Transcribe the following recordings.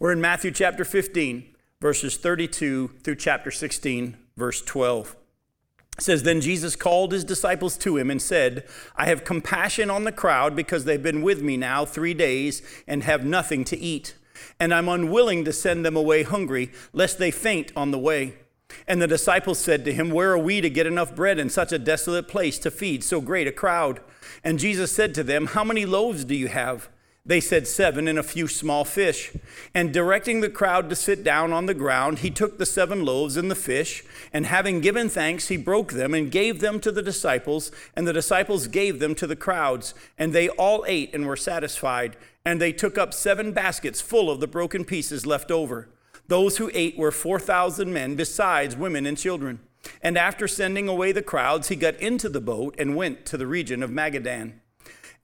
We're in Matthew chapter 15, verses 32 through chapter 16, verse 12. It says, Then Jesus called his disciples to him and said, I have compassion on the crowd because they've been with me now three days and have nothing to eat. And I'm unwilling to send them away hungry, lest they faint on the way. And the disciples said to him, Where are we to get enough bread in such a desolate place to feed so great a crowd? And Jesus said to them, How many loaves do you have? They said, Seven and a few small fish. And directing the crowd to sit down on the ground, he took the seven loaves and the fish, and having given thanks, he broke them and gave them to the disciples, and the disciples gave them to the crowds. And they all ate and were satisfied. And they took up seven baskets full of the broken pieces left over. Those who ate were 4,000 men, besides women and children. And after sending away the crowds, he got into the boat and went to the region of Magadan.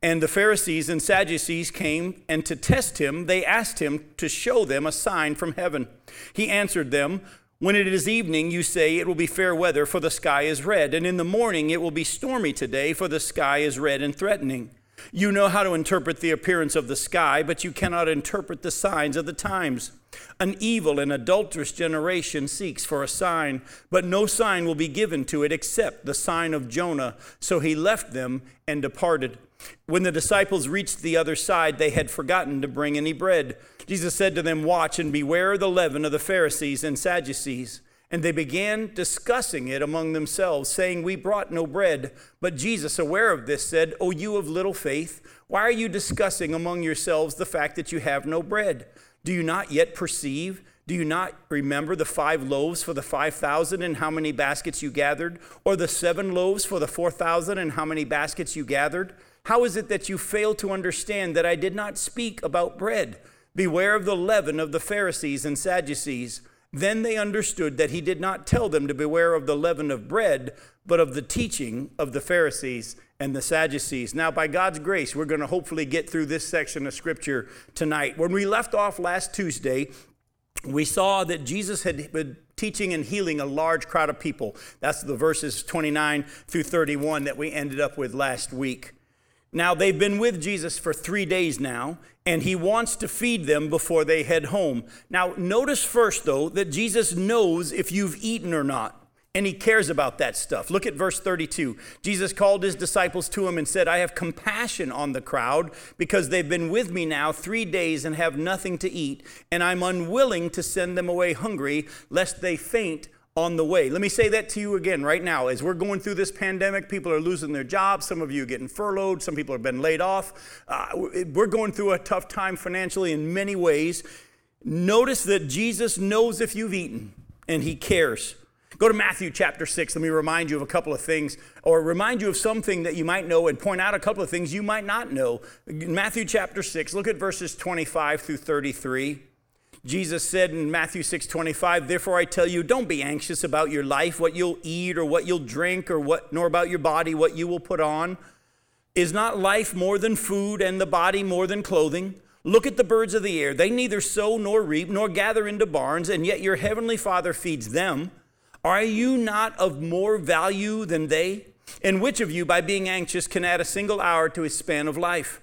And the Pharisees and Sadducees came, and to test him, they asked him to show them a sign from heaven. He answered them, When it is evening, you say it will be fair weather, for the sky is red, and in the morning it will be stormy today, for the sky is red and threatening. You know how to interpret the appearance of the sky, but you cannot interpret the signs of the times. An evil and adulterous generation seeks for a sign, but no sign will be given to it except the sign of Jonah. So he left them and departed. When the disciples reached the other side, they had forgotten to bring any bread. Jesus said to them, Watch and beware of the leaven of the Pharisees and Sadducees. And they began discussing it among themselves, saying, We brought no bread. But Jesus, aware of this, said, O you of little faith, why are you discussing among yourselves the fact that you have no bread? Do you not yet perceive? Do you not remember the five loaves for the 5,000 and how many baskets you gathered? Or the seven loaves for the 4,000 and how many baskets you gathered? How is it that you fail to understand that I did not speak about bread? Beware of the leaven of the Pharisees and Sadducees. Then they understood that he did not tell them to beware of the leaven of bread, but of the teaching of the Pharisees and the Sadducees. Now, by God's grace, we're going to hopefully get through this section of scripture tonight. When we left off last Tuesday, we saw that Jesus had been teaching and healing a large crowd of people. That's the verses 29 through 31 that we ended up with last week. Now, they've been with Jesus for three days now, and he wants to feed them before they head home. Now, notice first, though, that Jesus knows if you've eaten or not, and he cares about that stuff. Look at verse 32. Jesus called his disciples to him and said, I have compassion on the crowd because they've been with me now three days and have nothing to eat, and I'm unwilling to send them away hungry, lest they faint on the way. Let me say that to you again right now. As we're going through this pandemic, people are losing their jobs. Some of you are getting furloughed. Some people have been laid off. Uh, we're going through a tough time financially in many ways. Notice that Jesus knows if you've eaten and he cares. Go to Matthew chapter 6. Let me remind you of a couple of things, or remind you of something that you might know and point out a couple of things you might not know. Matthew chapter 6, look at verses 25 through 33. Jesus said in Matthew 6 25, Therefore I tell you, don't be anxious about your life, what you'll eat or what you'll drink, or what, nor about your body, what you will put on. Is not life more than food, and the body more than clothing? Look at the birds of the air. They neither sow nor reap, nor gather into barns, and yet your heavenly Father feeds them. Are you not of more value than they? And which of you, by being anxious, can add a single hour to his span of life?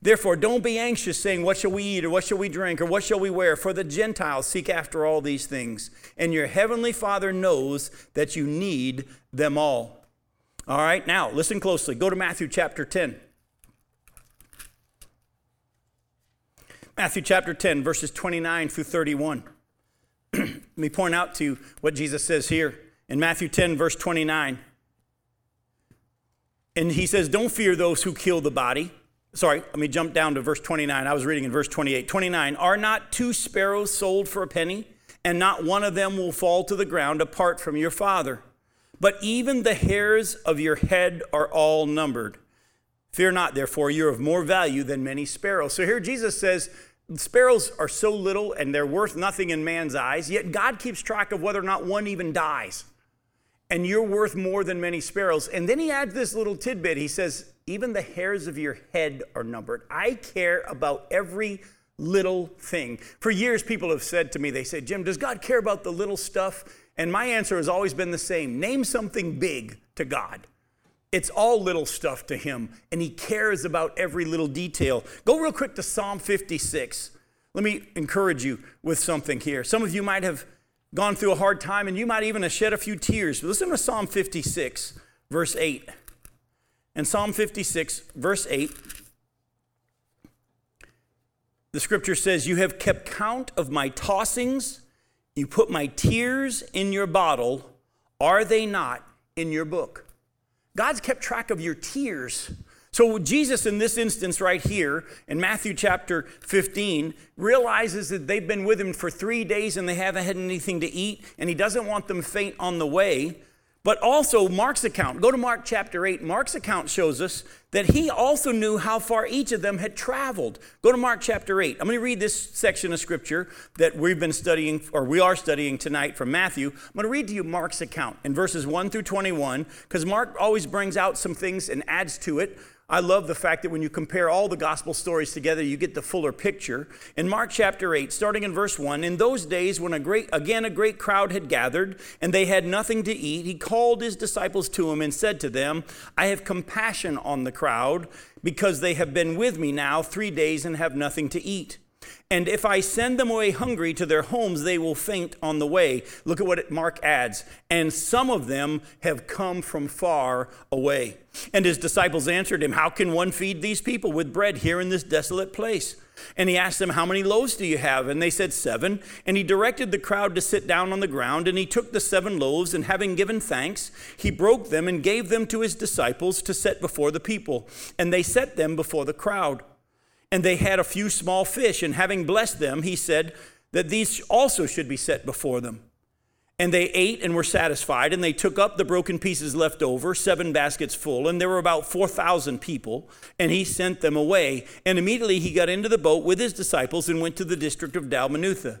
Therefore, don't be anxious, saying, What shall we eat, or what shall we drink, or what shall we wear? For the Gentiles seek after all these things, and your heavenly Father knows that you need them all. All right, now listen closely. Go to Matthew chapter 10. Matthew chapter 10, verses 29 through 31. Let me point out to you what Jesus says here in Matthew 10, verse 29. And he says, Don't fear those who kill the body sorry, let me jump down to verse 29. I was reading in verse 28. 29, are not two sparrows sold for a penny? And not one of them will fall to the ground apart from your Father. But even the hairs of your head are all numbered. Fear not, therefore, you're of more value than many sparrows. So here Jesus says, Sparrows are so little and they're worth nothing in man's eyes, yet God keeps track of whether or not one even dies. and you're worth more than many sparrows. And then he adds this little tidbit. He says, Even the hairs of your head are numbered. I care about every little thing. For years, people have said to me, They say, Jim, does God care about the little stuff? And my answer has always been the same name something big to God. It's all little stuff to him, and he cares about every little detail. Go real quick to Psalm 56. Let me encourage you with something here. Some of you might have gone through a hard time, and you might even have shed a few tears. Listen to Psalm 56, verse 8. In Psalm 56, verse 8, the scripture says, You have kept count of my tossings, you put my tears in your bottle. Are they not in your book? God's kept track of your tears. So, Jesus, in this instance right here, in Matthew chapter 15, realizes that they've been with him for three days and they haven't had anything to eat, and he doesn't want them faint on the way. But also, Mark's account, go to Mark chapter 8. Mark's account shows us that he also knew how far each of them had traveled. Go to Mark chapter 8. I'm going to read this section of scripture that we've been studying, or we are studying tonight from Matthew. I'm going to read to you Mark's account in verses 1 through 21, because Mark always brings out some things and adds to it. I love the fact that when you compare all the gospel stories together, you get the fuller picture. In Mark chapter 8, starting in verse 1, in those days when a great again a great crowd had gathered and they had nothing to eat, he called his disciples to him and said to them, I have compassion on the crowd because they have been with me now 3 days and have nothing to eat. And if I send them away hungry to their homes, they will faint on the way. Look at what Mark adds. And some of them have come from far away. And his disciples answered him, How can one feed these people with bread here in this desolate place? And he asked them, How many loaves do you have? And they said, Seven. And he directed the crowd to sit down on the ground. And he took the seven loaves, and having given thanks, he broke them and gave them to his disciples to set before the people. And they set them before the crowd. And they had a few small fish, and having blessed them, he said that these also should be set before them. And they ate and were satisfied, and they took up the broken pieces left over, seven baskets full, and there were about 4,000 people, and he sent them away. And immediately he got into the boat with his disciples and went to the district of Dalmanutha.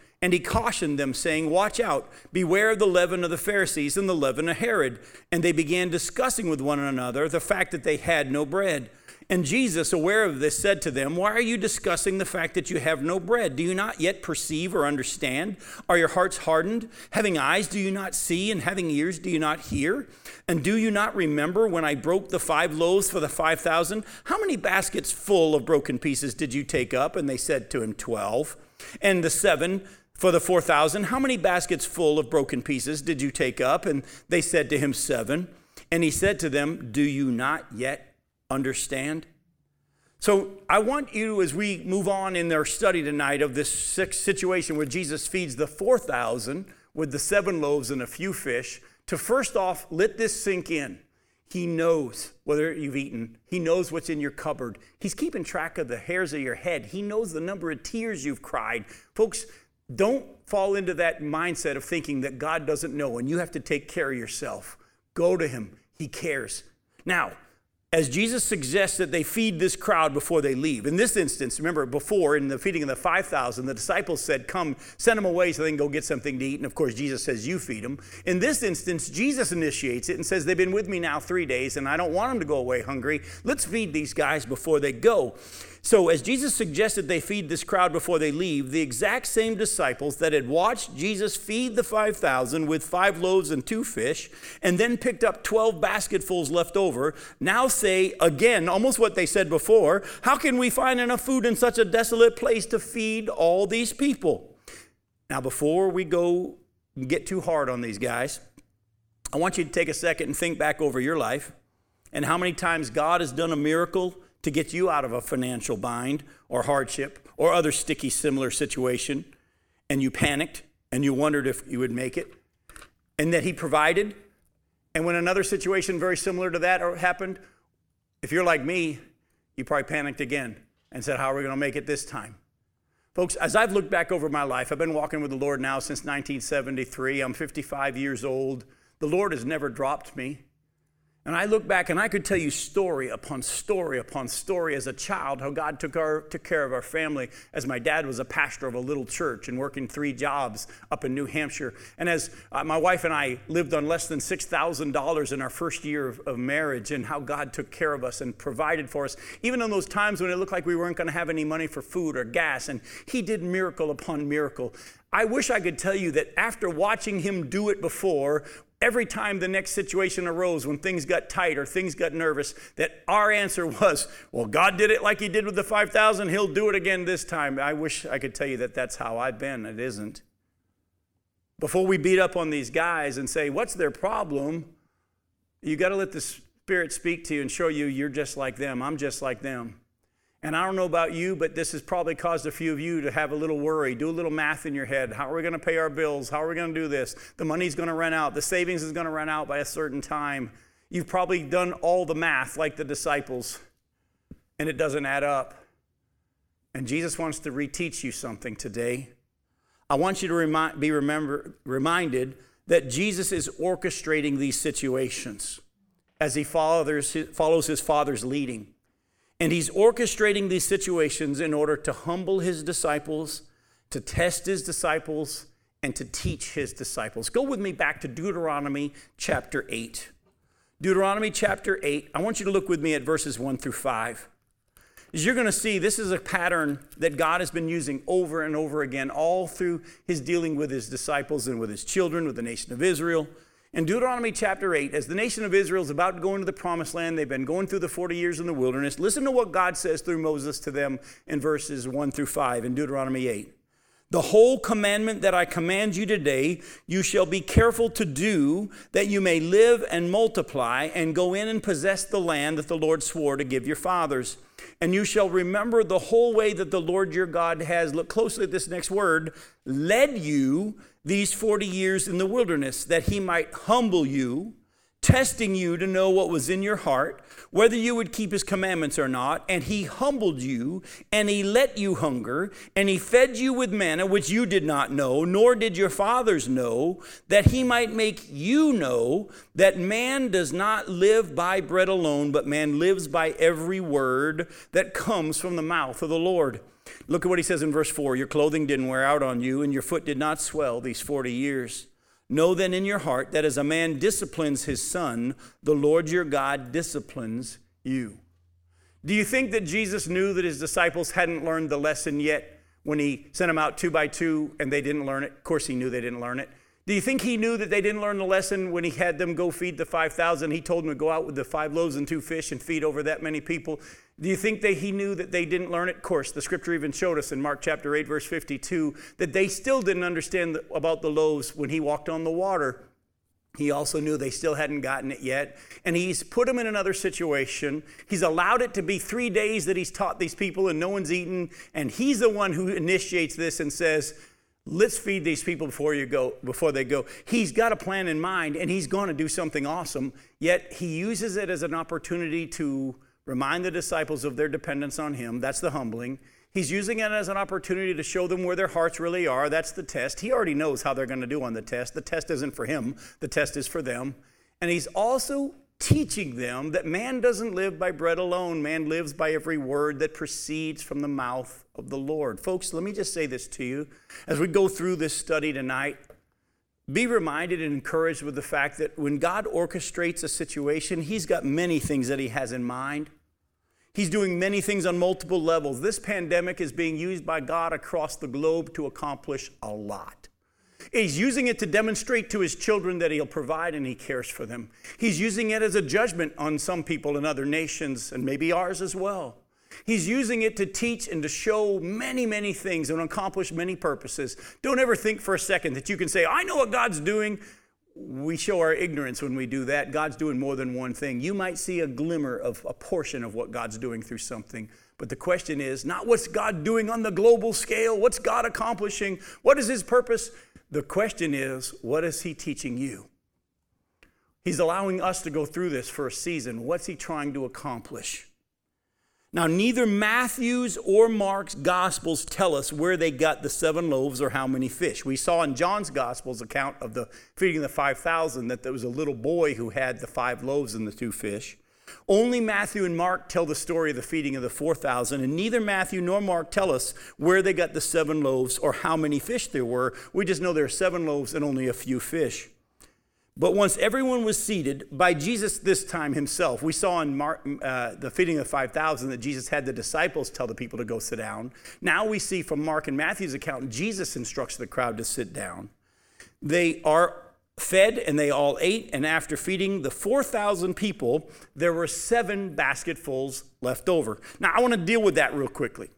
And he cautioned them, saying, Watch out, beware of the leaven of the Pharisees and the leaven of Herod. And they began discussing with one another the fact that they had no bread. And Jesus, aware of this, said to them, Why are you discussing the fact that you have no bread? Do you not yet perceive or understand? Are your hearts hardened? Having eyes, do you not see? And having ears, do you not hear? And do you not remember when I broke the five loaves for the five thousand? How many baskets full of broken pieces did you take up? And they said to him, Twelve. And the seven for the 4,000, how many baskets full of broken pieces did you take up? And they said to him, Seven. And he said to them, Do you not yet understand? So I want you, as we move on in their study tonight of this situation where Jesus feeds the 4,000 with the seven loaves and a few fish, to first off let this sink in. He knows whether you've eaten. He knows what's in your cupboard. He's keeping track of the hairs of your head. He knows the number of tears you've cried. Folks, don't fall into that mindset of thinking that God doesn't know and you have to take care of yourself. Go to Him, He cares. Now, as Jesus suggests that they feed this crowd before they leave. In this instance, remember before in the feeding of the 5,000, the disciples said, Come, send them away so they can go get something to eat. And of course, Jesus says, You feed them. In this instance, Jesus initiates it and says, They've been with me now three days and I don't want them to go away hungry. Let's feed these guys before they go. So, as Jesus suggested they feed this crowd before they leave, the exact same disciples that had watched Jesus feed the 5,000 with five loaves and two fish, and then picked up 12 basketfuls left over, now say again almost what they said before How can we find enough food in such a desolate place to feed all these people? Now, before we go get too hard on these guys, I want you to take a second and think back over your life and how many times God has done a miracle to get you out of a financial bind or hardship or other sticky, similar situation, and you panicked and you wondered if you would make it, and that He provided. And when another situation very similar to that happened, if you're like me, you probably panicked again and said, How are we going to make it this time? Folks, as I've looked back over my life, I've been walking with the Lord now since 1973. I'm 55 years old. The Lord has never dropped me. And I look back and I could tell you story upon story upon story as a child how God took, our, took care of our family as my dad was a pastor of a little church and working three jobs up in New Hampshire. And as uh, my wife and I lived on less than $6,000 in our first year of, of marriage and how God took care of us and provided for us, even in those times when it looked like we weren't going to have any money for food or gas. And He did miracle upon miracle. I wish I could tell you that after watching him do it before, every time the next situation arose when things got tight or things got nervous that our answer was well god did it like he did with the 5000 he'll do it again this time. I wish i could tell you that that's how i've been. It isn't. Before we beat up on these guys and say what's their problem? You got to let the spirit speak to you and show you you're just like them. I'm just like them and I don't know about you, but this has probably caused a few of you to have a little worry. Do a little math in your head. How are we going to pay our bills? How are we going to do this? The money's going to run out. The savings is going to run out by a certain time. You've probably done all the math like the disciples, and it doesn't add up. And Jesus wants to reteach you something today. I want you to be remember, reminded that Jesus is orchestrating these situations as he follows follows his Father's leading. And he's orchestrating these situations in order to humble his disciples, to test his disciples, and to teach his disciples. Go with me back to Deuteronomy chapter 8. Deuteronomy chapter 8. I want you to look with me at verses 1 through 5. As you're going to see, this is a pattern that God has been using over and over again, all through his dealing with his disciples and with his children, with the nation of Israel. In Deuteronomy chapter 8, as the nation of Israel is about to go into the promised land, they've been going through the 40 years in the wilderness. Listen to what God says through Moses to them in verses 1 through 5 in Deuteronomy 8. The whole commandment that I command you today, you shall be careful to do, that you may live and multiply and go in and possess the land that the Lord swore to give your fathers. And you shall remember the whole way that the Lord your God has, look closely at this next word, led you these 40 years in the wilderness, that he might humble you testing you to know what was in your heart, whether you would keep his commandments or not. And he humbled you, and he let you hunger, and he fed you with manna, which you did not know, nor did your fathers know, that he might make you know that man does not live by bread alone, but man lives by every word that comes from the mouth of the Lord. Look at what he says in verse 4 Your clothing didn't wear out on you, and your foot did not swell these 40 years. Know then in your heart that as a man disciplines his son, the Lord your God disciplines you. Do you think that Jesus knew that his disciples hadn't learned the lesson yet when he sent them out two by two and they didn't learn it? Of course, he knew they didn't learn it. Do you think he knew that they didn't learn the lesson when he had them go feed the 5,000? He told them to go out with the five loaves and two fish and feed over that many people. Do you think that he knew that they didn't learn it? Of course, the scripture even showed us in Mark chapter 8, verse 52, that they still didn't understand about the loaves when he walked on the water. He also knew they still hadn't gotten it yet. And he's put them in another situation. He's allowed it to be three days that he's taught these people and no one's eaten. And he's the one who initiates this and says, Let's feed these people before you go before they go. He's got a plan in mind and he's going to do something awesome, yet he uses it as an opportunity to remind the disciples of their dependence on him. That's the humbling. He's using it as an opportunity to show them where their hearts really are. That's the test. He already knows how they're going to do on the test. The test isn't for him, the test is for them. And he's also teaching them that man doesn't live by bread alone, man lives by every word that proceeds from the mouth of the Lord. Folks, let me just say this to you. As we go through this study tonight, be reminded and encouraged with the fact that when God orchestrates a situation, He's got many things that He has in mind. He's doing many things on multiple levels. This pandemic is being used by God across the globe to accomplish a lot. He's using it to demonstrate to his children that he'll provide and he cares for them. He's using it as a judgment on some people in other nations and maybe ours as well. He's using it to teach and to show many, many things and accomplish many purposes. Don't ever think for a second that you can say, I know what God's doing. We show our ignorance when we do that. God's doing more than one thing. You might see a glimmer of a portion of what God's doing through something, but the question is not what's God doing on the global scale? What's God accomplishing? What is His purpose? The question is, what is He teaching you? He's allowing us to go through this for a season. What's He trying to accomplish? Now, neither Matthew's or Mark's gospels tell us where they got the seven loaves or how many fish. We saw in John's gospel's account of the feeding the 5,000 that there was a little boy who had the five loaves and the two fish. Only Matthew and Mark tell the story of the feeding of the 4,000, and neither Matthew nor Mark tell us where they got the seven loaves or how many fish there were. We just know there are seven loaves and only a few fish. But once everyone was seated, by Jesus this time himself, we saw in Mark, uh, the feeding of 5,000 that Jesus had the disciples tell the people to go sit down. Now we see from Mark and Matthew's account, Jesus instructs the crowd to sit down. They are fed and they all ate, and after feeding the 4,000 people, there were seven basketfuls left over. Now I want to deal with that real quickly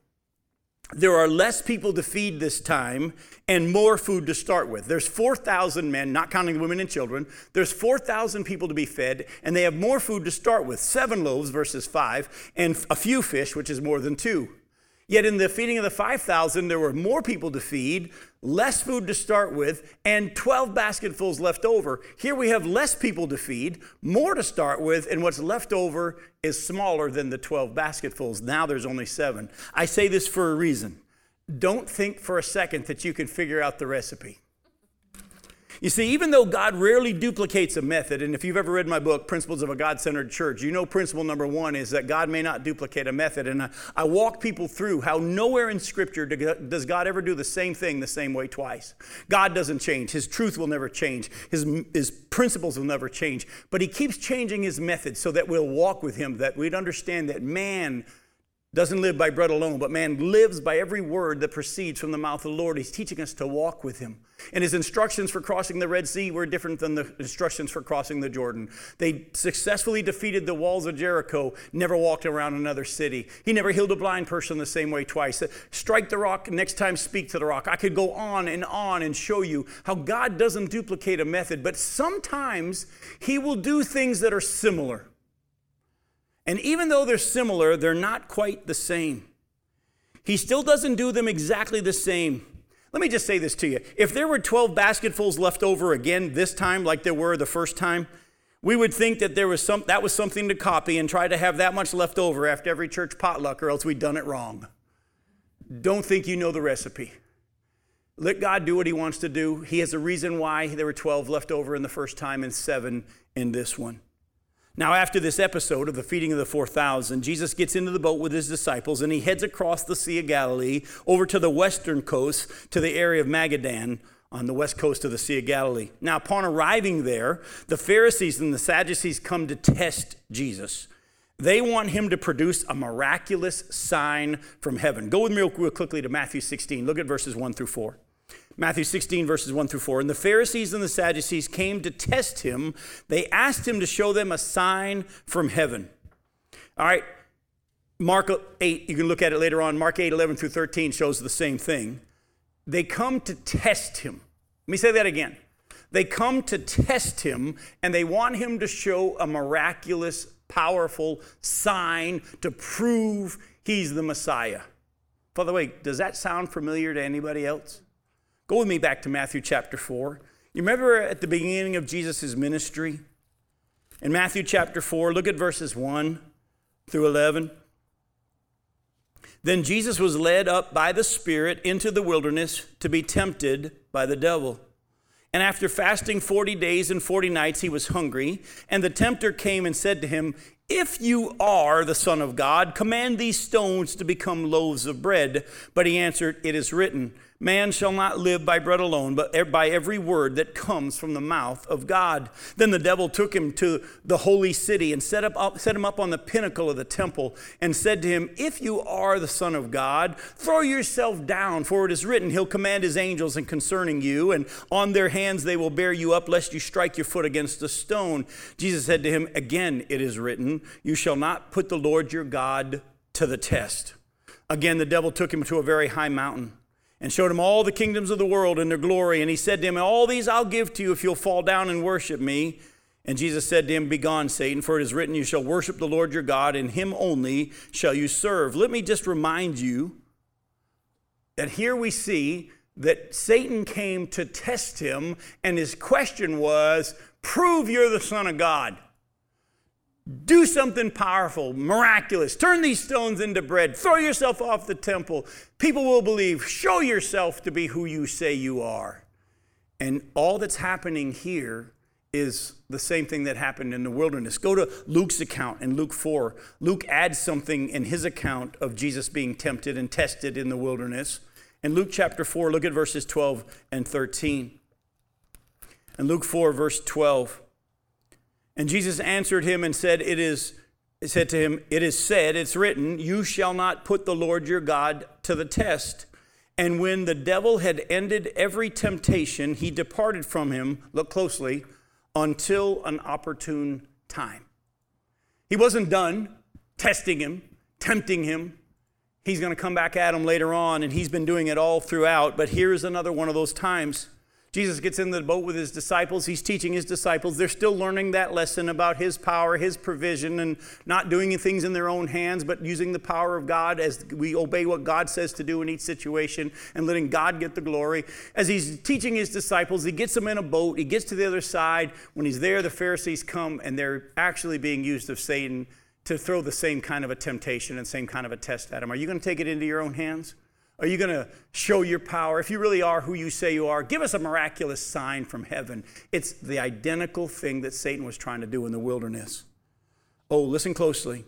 there are less people to feed this time and more food to start with. There's 4,000 men, not counting the women and children. There's 4,000 people to be fed, and they have more food to start with seven loaves versus five, and a few fish, which is more than two. Yet in the feeding of the 5,000, there were more people to feed, less food to start with, and 12 basketfuls left over. Here we have less people to feed, more to start with, and what's left over is smaller than the 12 basketfuls. Now there's only seven. I say this for a reason. Don't think for a second that you can figure out the recipe. You see, even though God rarely duplicates a method, and if you've ever read my book, Principles of a God Centered Church, you know principle number one is that God may not duplicate a method. And I, I, walk people through how nowhere in Scripture does God ever do the same thing the same way twice. God doesn't change, His truth will never change, His, his principles will never change. But He keeps changing His method so that we'll walk with Him, that we'd understand that man doesn't live by bread alone, but man lives by every word that proceeds from the mouth of the Lord. He's teaching us to walk with him. And his instructions for crossing the Red Sea were different than the instructions for crossing the Jordan. They successfully defeated the walls of Jericho, never walked around another city. He never healed a blind person the same way twice. Strike the rock, next time speak to the rock. I could go on and on and show you how God doesn't duplicate a method, but sometimes he will do things that are similar. And even though they're similar, they're not quite the same. He still doesn't do them exactly the same. Let me just say this to you. If there were 12 basketfuls left over again this time, like there were the first time, we would think that there was some, that was something to copy and try to have that much left over after every church potluck, or else we'd done it wrong. Don't think you know the recipe. Let God do what He wants to do. He has a reason why there were 12 left over in the first time and seven in this one. Now, after this episode of the feeding of the 4,000, Jesus gets into the boat with his disciples and he heads across the Sea of Galilee over to the western coast to the area of Magadan on the west coast of the Sea of Galilee. Now, upon arriving there, the Pharisees and the Sadducees come to test Jesus. They want him to produce a miraculous sign from heaven. Go with me real quickly to Matthew 16. Look at verses 1 through 4. Matthew 16, verses 1 through 4. And the Pharisees and the Sadducees came to test him. They asked him to show them a sign from heaven. All right, Mark 8, you can look at it later on. Mark 8, 11 through 13 shows the same thing. They come to test him. Let me say that again. They come to test him and they want him to show a miraculous, powerful sign to prove he's the Messiah. By the way, does that sound familiar to anybody else? Go with me back to Matthew chapter 4. You remember at the beginning of Jesus' ministry? In Matthew chapter 4, look at verses 1 through 11. Then Jesus was led up by the Spirit into the wilderness to be tempted by the devil. And after fasting 40 days and 40 nights, he was hungry. And the tempter came and said to him, If you are the Son of God, command these stones to become loaves of bread. But he answered, It is written, Man shall not live by bread alone, but by every word that comes from the mouth of God. Then the devil took him to the holy city and set, up, set him up on the pinnacle of the temple and said to him, If you are the Son of God, throw yourself down, for it is written, He'll command His angels and concerning you, and on their hands they will bear you up, lest you strike your foot against a stone. Jesus said to him, Again it is written, You shall not put the Lord your God to the test. Again, the devil took him to a very high mountain and showed him all the kingdoms of the world and their glory. And he said to him, All these I'll give to you if you'll fall down and worship me. And Jesus said to him, Begone, Satan, for it is written, You shall worship the Lord your God, and him only shall you serve. Let me just remind you that here we see that Satan came to test him, and his question was, Prove you're the Son of God. Do something powerful, miraculous. Turn these stones into bread. Throw yourself off the temple. People will believe. Show yourself to be who you say you are. And all that's happening here is the same thing that happened in the wilderness. Go to Luke's account in Luke 4. Luke adds something in his account of Jesus being tempted and tested in the wilderness. In Luke chapter 4, look at verses 12 and 13. In Luke 4, verse 12, and Jesus answered him and said, It is said to him, It is said, it's written, you shall not put the Lord your God to the test. And when the devil had ended every temptation, he departed from him, look closely, until an opportune time. He wasn't done testing him, tempting him. He's going to come back at him later on, and he's been doing it all throughout. But here's another one of those times Jesus gets in the boat with his disciples. He's teaching his disciples. They're still learning that lesson about his power, his provision, and not doing things in their own hands, but using the power of God as we obey what God says to do in each situation and letting God get the glory. As he's teaching his disciples, he gets them in a boat. He gets to the other side. When he's there, the Pharisees come and they're actually being used of Satan to throw the same kind of a temptation and same kind of a test at him. Are you going to take it into your own hands? Are you going to show your power? If you really are who you say you are, give us a miraculous sign from heaven. It's the identical thing that Satan was trying to do in the wilderness. Oh, listen closely.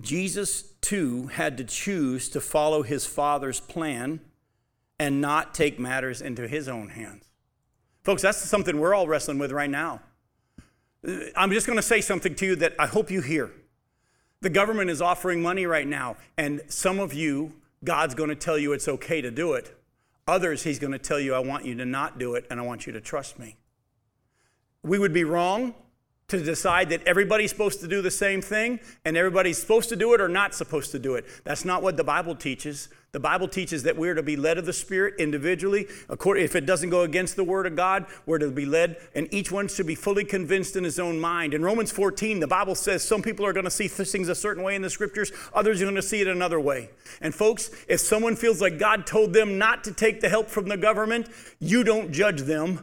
Jesus, too, had to choose to follow his Father's plan and not take matters into his own hands. Folks, that's something we're all wrestling with right now. I'm just going to say something to you that I hope you hear. The government is offering money right now, and some of you, God's going to tell you it's okay to do it. Others, He's going to tell you, I want you to not do it, and I want you to trust me. We would be wrong to decide that everybody's supposed to do the same thing and everybody's supposed to do it or not supposed to do it. That's not what the Bible teaches. The Bible teaches that we're to be led of the Spirit individually. If it doesn't go against the Word of God, we're to be led, and each one should be fully convinced in his own mind. In Romans 14, the Bible says some people are going to see things a certain way in the Scriptures, others are going to see it another way. And folks, if someone feels like God told them not to take the help from the government, you don't judge them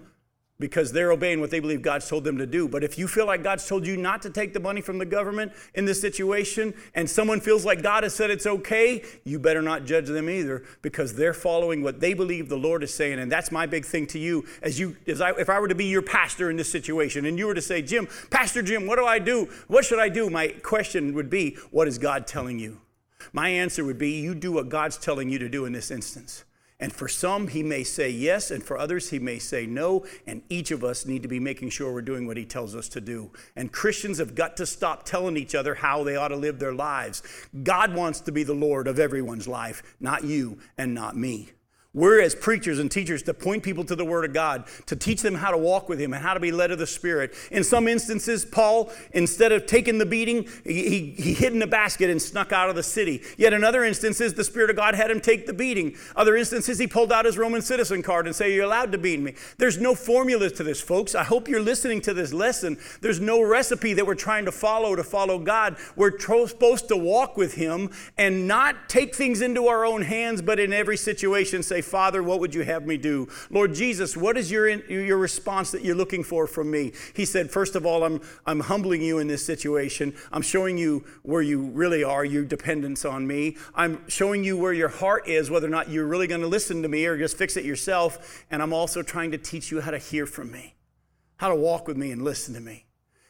because they're obeying what they believe God's told them to do. But if you feel like God's told you not to take the money from the government in this situation and someone feels like God has said it's okay, you better not judge them either because they're following what they believe the Lord is saying. And that's my big thing to you as you as I, if I were to be your pastor in this situation and you were to say, "Jim, Pastor Jim, what do I do? What should I do?" My question would be, "What is God telling you?" My answer would be, "You do what God's telling you to do in this instance." And for some, he may say yes, and for others, he may say no. And each of us need to be making sure we're doing what he tells us to do. And Christians have got to stop telling each other how they ought to live their lives. God wants to be the Lord of everyone's life, not you and not me. We're as preachers and teachers to point people to the Word of God, to teach them how to walk with Him and how to be led of the Spirit. In some instances, Paul, instead of taking the beating, he, he, hid in a basket and snuck out of the city. Yet in other instances, the Spirit of God had him take the beating. Other instances, he pulled out his Roman citizen card and say, You're allowed to beat me. There's no formula to this, folks. I hope you're listening to this lesson. There's no recipe that we're trying to follow to follow God. We're tro- supposed to walk with Him and not take things into our own hands, but in every situation say, Father, what would you have me do? Lord Jesus, what is your, your response that you're looking for from me? He said, First of all, I'm, I'm humbling you in this situation. I'm showing you where you really are, your dependence on me. I'm showing you where your heart is, whether or not you're really going to listen to me or just fix it yourself. And I'm also trying to teach you how to hear from me, how to walk with me and listen to me.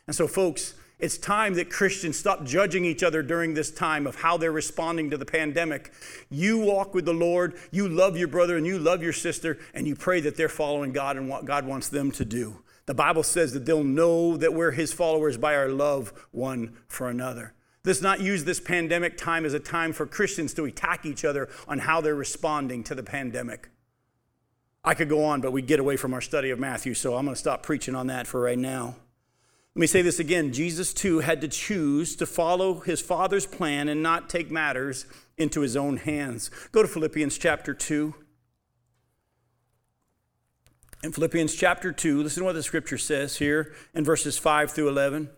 And so, folks, it's time that Christians stop judging each other during this time of how they're responding to the pandemic. You walk with the Lord, you love your brother and you love your sister, and you pray that they're following God and what God wants them to do. The Bible says that they'll know that we're His followers by our love one for another. Let's not use this pandemic time as a time for Christians to attack each other on how they're responding to the pandemic. I could go on, but we'd get away from our study of Matthew, so I'm going to stop preaching on that for right now. Let me say this again Jesus too had to choose to follow his Father's plan and not take matters into his own hands. Go to Philippians chapter 2. In Philippians chapter 2, listen to what the scripture says here in verses 5 through 11.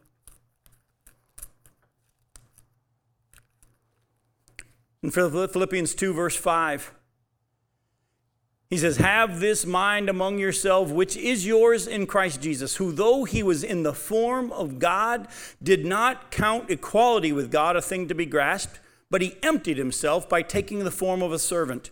In Philippians 2, verse 5, He says, Have this mind among yourselves, which is yours in Christ Jesus, who, though he was in the form of God, did not count equality with God a thing to be grasped, but he emptied himself by taking the form of a servant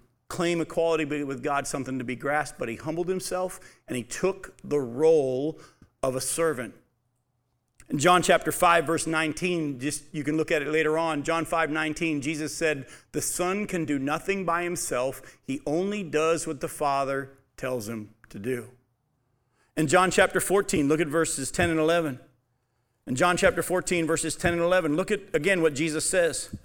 claim equality with God something to be grasped, but he humbled himself and he took the role of a servant. In John chapter 5, verse 19, just you can look at it later on. John 5, 19, Jesus said, The Son can do nothing by himself. He only does what the Father tells him to do. In John chapter 14, look at verses 10 and 11. In John chapter 14, verses 10 and 11, look at again what Jesus says.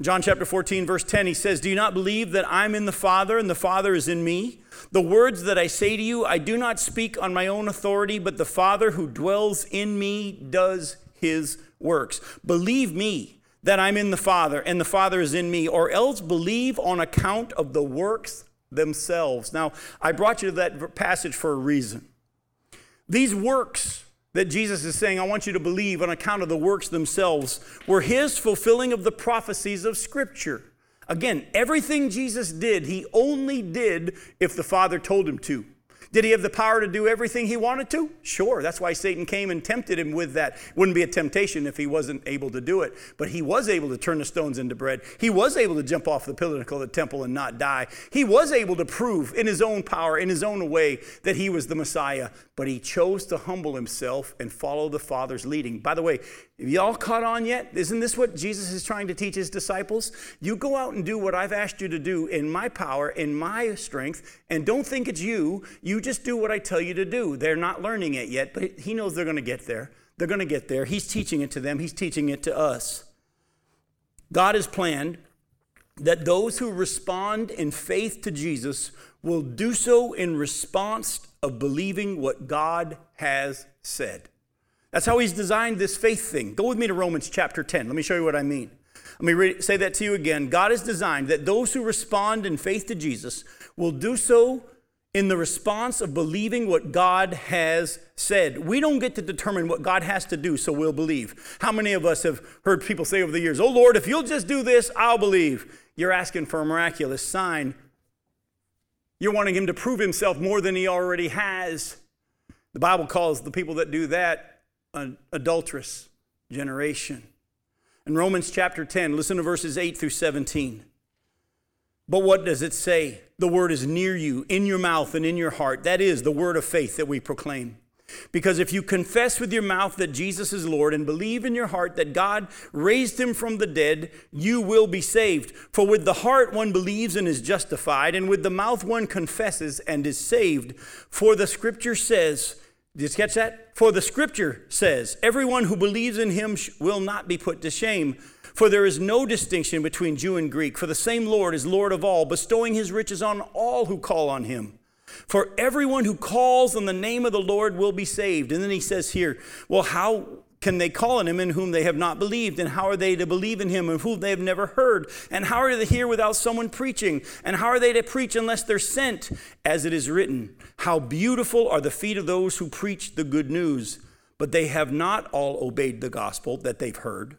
John chapter 14, verse 10, he says, Do you not believe that I'm in the Father and the Father is in me? The words that I say to you, I do not speak on my own authority, but the Father who dwells in me does his works. Believe me that I'm in the Father and the Father is in me, or else believe on account of the works themselves. Now, I brought you to that passage for a reason. These works that Jesus is saying, I want you to believe on account of the works themselves, were his fulfilling of the prophecies of Scripture. Again, everything Jesus did, he only did if the Father told him to. Did he have the power to do everything he wanted to? Sure. That's why Satan came and tempted him with that. Wouldn't be a temptation if he wasn't able to do it. But he was able to turn the stones into bread. He was able to jump off the pinnacle of the temple and not die. He was able to prove in his own power, in his own way, that he was the Messiah. But he chose to humble himself and follow the Father's leading. By the way, have y'all caught on yet? Isn't this what Jesus is trying to teach his disciples? You go out and do what I've asked you to do in my power, in my strength, and don't think it's you. You just do what I tell you to do. They're not learning it yet, but he knows they're going to get there. They're going to get there. He's teaching it to them, he's teaching it to us. God has planned that those who respond in faith to Jesus will do so in response of believing what God has said. That's how he's designed this faith thing. Go with me to Romans chapter 10. Let me show you what I mean. Let me re- say that to you again. God has designed that those who respond in faith to Jesus will do so in the response of believing what God has said. We don't get to determine what God has to do, so we'll believe. How many of us have heard people say over the years, Oh Lord, if you'll just do this, I'll believe? You're asking for a miraculous sign. You're wanting him to prove himself more than he already has. The Bible calls the people that do that an adulterous generation. In Romans chapter 10, listen to verses 8 through 17. But what does it say? The word is near you, in your mouth and in your heart. That is the word of faith that we proclaim. Because if you confess with your mouth that Jesus is Lord and believe in your heart that God raised him from the dead, you will be saved. For with the heart one believes and is justified, and with the mouth one confesses and is saved. For the scripture says, did you catch that? For the scripture says, Everyone who believes in him will not be put to shame. For there is no distinction between Jew and Greek, for the same Lord is Lord of all, bestowing his riches on all who call on him. For everyone who calls on the name of the Lord will be saved. And then he says here, Well, how can they call on him in whom they have not believed? And how are they to believe in him of whom they have never heard? And how are they to hear without someone preaching? And how are they to preach unless they're sent? As it is written, How beautiful are the feet of those who preach the good news, but they have not all obeyed the gospel that they've heard.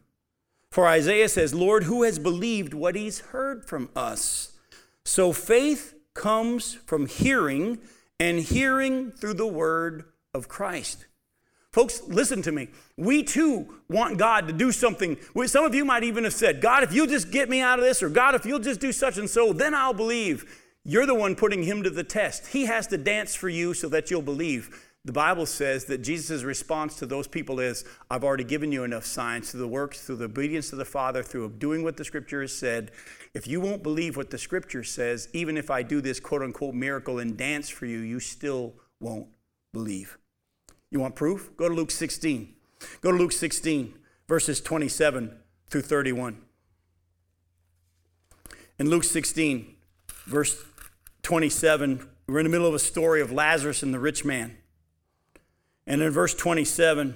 For Isaiah says, Lord, who has believed what he's heard from us? So faith comes from hearing, and hearing through the word of Christ. Folks, listen to me. We too want God to do something. Some of you might even have said, God, if you'll just get me out of this, or God, if you'll just do such and so, then I'll believe. You're the one putting him to the test. He has to dance for you so that you'll believe. The Bible says that Jesus' response to those people is, I've already given you enough signs through the works, through the obedience to the Father, through doing what the Scripture has said. If you won't believe what the Scripture says, even if I do this quote unquote miracle and dance for you, you still won't believe. You want proof? Go to Luke 16. Go to Luke 16, verses 27 through 31. In Luke 16, verse 27, We're in the middle of a story of Lazarus and the rich man. And in verse 27,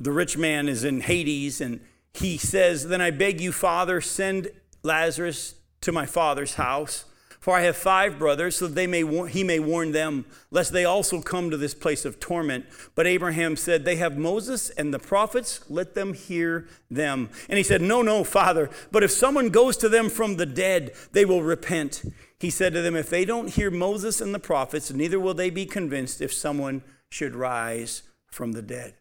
the rich man is in Hades and he says, Then I beg you, Father, send Lazarus to my father's house. For I have five brothers, so they may he may warn them, lest they also come to this place of torment. But Abraham said, They have Moses and the prophets, let them hear them. And he said, No, no, Father, but if someone goes to them from the dead, they will repent. He said to them, If they don't hear Moses and the prophets, neither will they be convinced if someone should rise from the dead.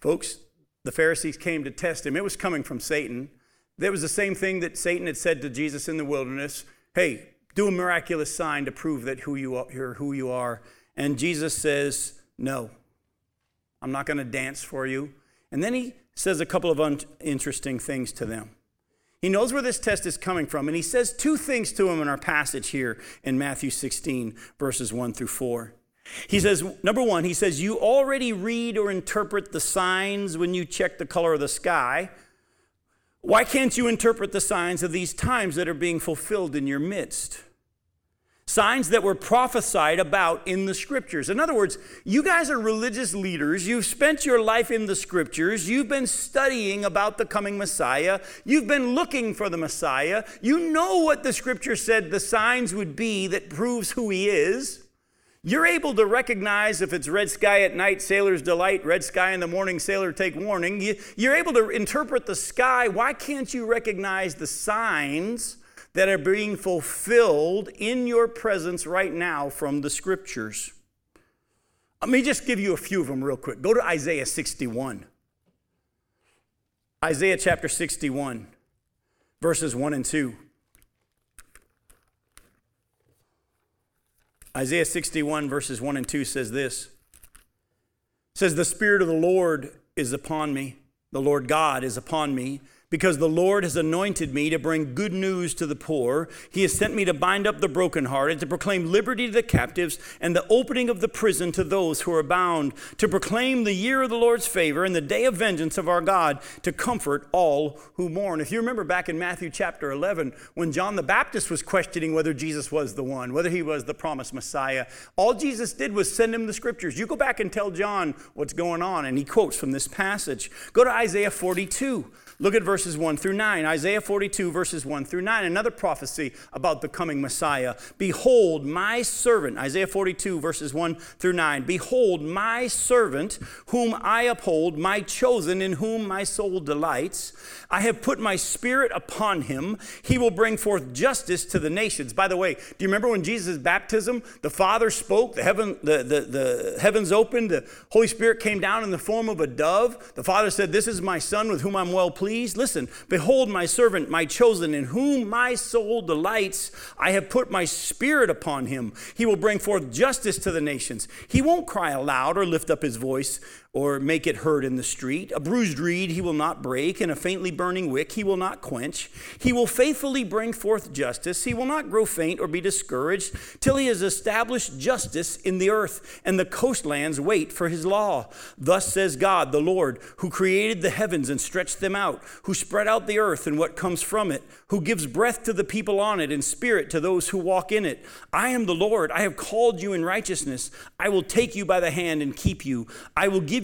Folks, the Pharisees came to test him. It was coming from Satan. That was the same thing that Satan had said to Jesus in the wilderness. Hey, do a miraculous sign to prove that who you are, who you are. And Jesus says, No, I'm not going to dance for you. And then he says a couple of un- interesting things to them. He knows where this test is coming from, and he says two things to them in our passage here in Matthew 16, verses 1 through 4. He says, number one, he says, You already read or interpret the signs when you check the color of the sky. Why can't you interpret the signs of these times that are being fulfilled in your midst? Signs that were prophesied about in the scriptures. In other words, you guys are religious leaders. You've spent your life in the scriptures. You've been studying about the coming Messiah. You've been looking for the Messiah. You know what the scripture said the signs would be that proves who he is. You're able to recognize if it's red sky at night, sailor's delight, red sky in the morning, sailor take warning. You, are able to interpret the sky. Why can't you recognize the signs that are being fulfilled in your presence right now from the scriptures? Let me just give you a few of them real quick. Go to Isaiah 61. Isaiah chapter 61, verses 1 and 2. Isaiah 61, verses 1 and 2 says this. Says, The Spirit of the Lord is upon me. The Lord God is upon me because the Lord has anointed me to bring good news to the poor. He has sent me to bind up the brokenhearted, to proclaim liberty to the captives, and the opening of the prison to those who are bound, to proclaim the year of the Lord's favor and the day of vengeance of our God, to comfort all who mourn. If you remember back in Matthew chapter 11, when John the Baptist was questioning whether Jesus was the one, whether he was the promised Messiah, all Jesus did was send him the scriptures. You go back and tell John what's going on, and he quotes from this passage. Go to Isaiah 42. Look at verses 1 through 9. Isaiah 42, verses 1 through 9. Another prophecy about the coming Messiah. Behold, my servant, Isaiah 42, verses 1 through 9. Behold, my servant, whom I uphold, my chosen, in whom my soul delights. I have put my spirit upon him. He will bring forth justice to the nations. By the way, do you remember when Jesus' baptism, the Father spoke, the, heaven, the, the, the heavens opened, the Holy Spirit came down in the form of a dove? The Father said, This is my Son with whom I'm well pleased pleased? Listen, behold, my servant, my chosen, in whom my soul delights. I have put my spirit upon him. He will bring forth justice to the nations. He won't cry aloud or lift up his voice or make it heard in the street. A bruised reed he will not break, and a faintly burning wick he will not quench. He will faithfully bring forth justice. He will not grow faint or be discouraged till he has established justice in the earth, and the coastlands wait for his law. Thus says God, the Lord, who created the heavens and stretched them out, who spread out the earth and what comes from it, who gives breath to the people on it and spirit to those who walk in it. I am the Lord. I have called you in righteousness. I will take you by the hand and keep you. I will give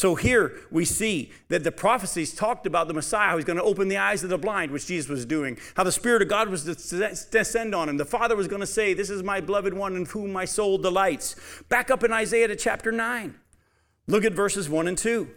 So here we see that the prophecies talked about the Messiah who's going to open the eyes of the blind, which Jesus was doing. How the Spirit of God was to descend on him. The Father was going to say, This is my beloved one in whom my soul delights. Back up in Isaiah to chapter 9. Look at verses 1 and 2.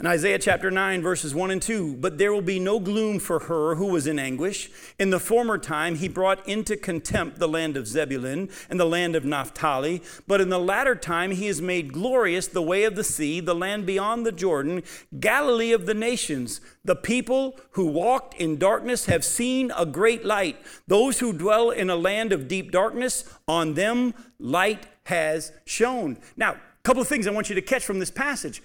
In Isaiah chapter 9, verses 1 and 2, but there will be no gloom for her who was in anguish. In the former time, he brought into contempt the land of Zebulun and the land of Naphtali. But in the latter time, he has made glorious the way of the sea, the land beyond the Jordan, Galilee of the nations. The people who walked in darkness have seen a great light. Those who dwell in a land of deep darkness, on them light has shone. Now, a couple of things I want you to catch from this passage.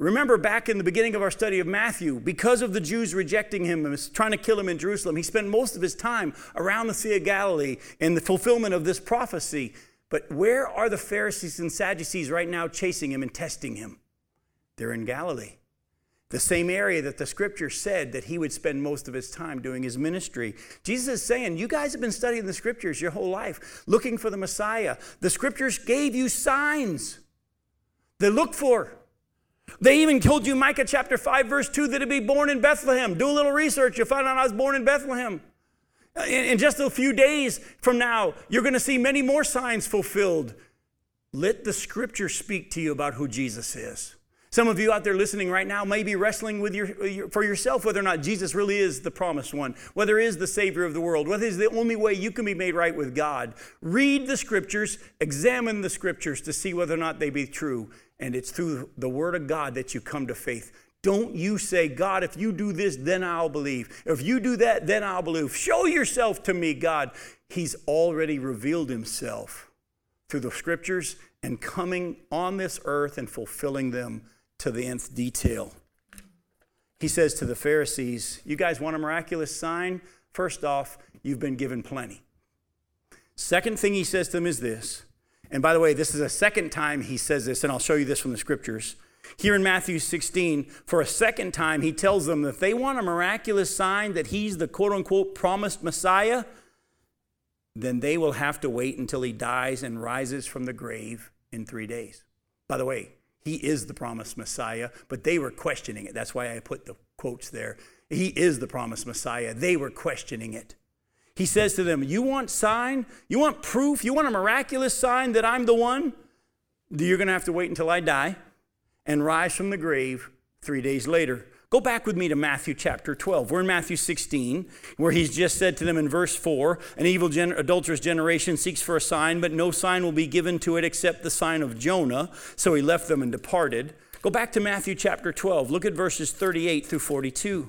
Remember back in the beginning of our study of Matthew, because of the Jews rejecting him and trying to kill him in Jerusalem, he spent most of his time around the Sea of Galilee in the fulfillment of this prophecy. But where are the Pharisees and Sadducees right now chasing him and testing him? They're in Galilee, the same area that the scripture said that he would spend most of his time doing his ministry. Jesus is saying, You guys have been studying the scriptures your whole life, looking for the Messiah. The scriptures gave you signs they looked for. They even told you, Micah chapter 5, verse 2, that he'd be born in Bethlehem. Do a little research, you'll find out I was born in Bethlehem. In, in just a few days from now, you're going to see many more signs fulfilled. Let the scripture speak to you about who Jesus is. Some of you out there listening right now may be wrestling with your, your, for yourself whether or not Jesus really is the promised one, whether he is the Savior of the world, whether he's the only way you can be made right with God. Read the scriptures, examine the scriptures to see whether or not they be true, and it's through the Word of God that you come to faith. Don't you say, God, if you do this, then I'll believe. If you do that, then I'll believe. Show yourself to me, God. He's already revealed himself through the scriptures and coming on this earth and fulfilling them to the nth detail. He says to the Pharisees, You guys want a miraculous sign? First off, you've been given plenty. Second thing he says to them is this and by the way, this is a second time he says this, and I'll show you this from the scriptures. Here in Matthew 16, for a second time, he tells them that if they want a miraculous sign that he's the quote unquote promised Messiah, then they will have to wait until he dies and rises from the grave in three days. By the way, he is the promised Messiah, but they were questioning it. That's why I put the quotes there. He is the promised Messiah. They were questioning it. He says to them, You want sign? You want proof? You want a miraculous sign that I'm the one? You're going to have to wait until I die and rise from the grave three days later. Go back with me to Matthew chapter 12. We're in Matthew 16, where he's just said to them in verse 4 An evil, gen- adulterous generation seeks for a sign, but no sign will be given to it except the sign of Jonah. So he left them and departed. Go back to Matthew chapter 12. Look at verses 38 through 42.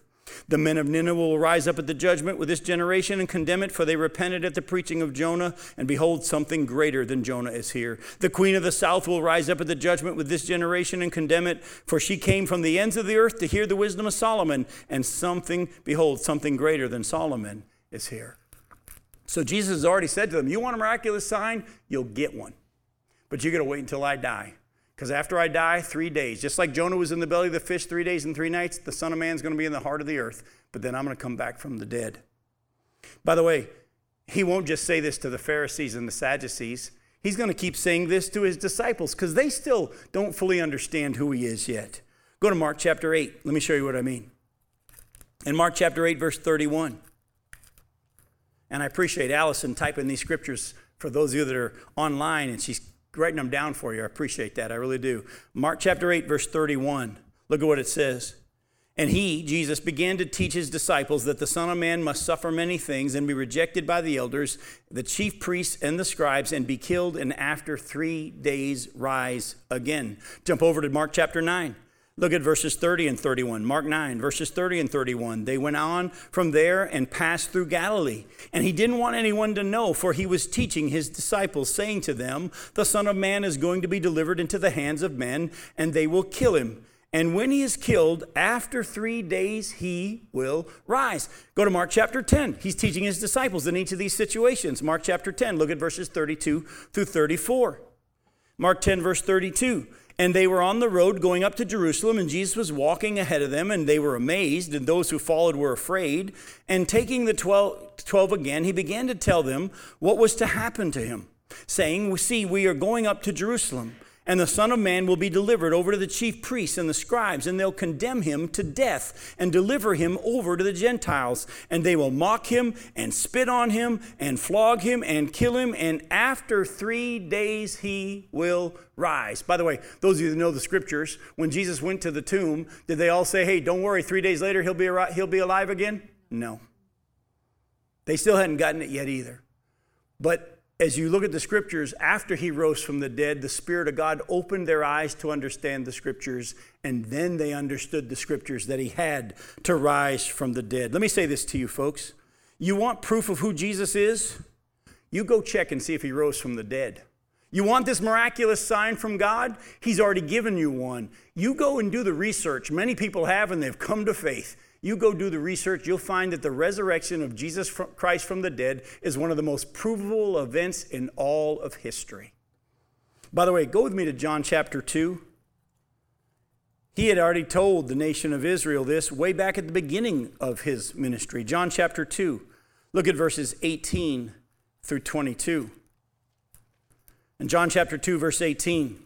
The men of Nineveh will rise up at the judgment with this generation and condemn it, for they repented at the preaching of Jonah, and behold, something greater than Jonah is here. The queen of the south will rise up at the judgment with this generation and condemn it, for she came from the ends of the earth to hear the wisdom of Solomon, and something, behold, something greater than Solomon is here. So Jesus has already said to them, You want a miraculous sign? You'll get one. But you're going to wait until I die. Because after I die, three days, just like Jonah was in the belly of the fish three days and three nights, the Son of Man's going to be in the heart of the earth. But then I'm going to come back from the dead. By the way, he won't just say this to the Pharisees and the Sadducees. He's going to keep saying this to his disciples because they still don't fully understand who he is yet. Go to Mark chapter 8. Let me show you what I mean. In Mark chapter 8, verse 31. And I appreciate Allison typing these scriptures for those of you that are online, and she's writing them down for you. I appreciate that. I really do. Mark chapter 8, verse 31. Look at what it says. And he, Jesus, began to teach his disciples that the Son of Man must suffer many things and be rejected by the elders, the chief priests, and the scribes, and be killed, and after three days rise again. Jump over to Mark chapter 9. Look at verses 30 and 31. Mark 9, verses 30 and 31. They went on from there and passed through Galilee. And he didn't want anyone to know, for he was teaching his disciples, saying to them, The Son of Man is going to be delivered into the hands of men, and they will kill him. And when he is killed, after three days, he will rise. Go to Mark chapter 10. He's teaching his disciples in each of these situations. Mark chapter 10, look at verses 32 through 34. Mark 10, verse 32. And they were on the road going up to Jerusalem, and Jesus was walking ahead of them, and they were amazed, and those who followed were afraid. And taking the twelve, 12 again, he began to tell them what was to happen to him, saying, See, we are going up to Jerusalem and the Son of Man will be delivered over to the chief priests and the scribes, and they'll condemn him to death and deliver him over to the Gentiles. And they will mock him and spit on him and flog him and kill him. And after three days, he will rise. By the way, those of you that know the scriptures, when Jesus went to the tomb, did they all say, Hey, don't worry, three days later he'll be, he'll be alive again? No. They still hadn't gotten it yet either. But as you look at the scriptures, after he rose from the dead, the Spirit of God opened their eyes to understand the scriptures, and then they understood the scriptures that he had to rise from the dead. Let me say this to you, folks. You want proof of who Jesus is? You go check and see if he rose from the dead. You want this miraculous sign from God? He's already given you one. You go and do the research. Many people have, and they've come to faith. You go do the research, you'll find that the resurrection of Jesus Christ from the dead is one of the most provable events in all of history. By the way, go with me to John chapter 2. He had already told the nation of Israel this way back at the beginning of his ministry. John chapter 2. Look at verses 18 through 22. In John chapter 2, verse 18.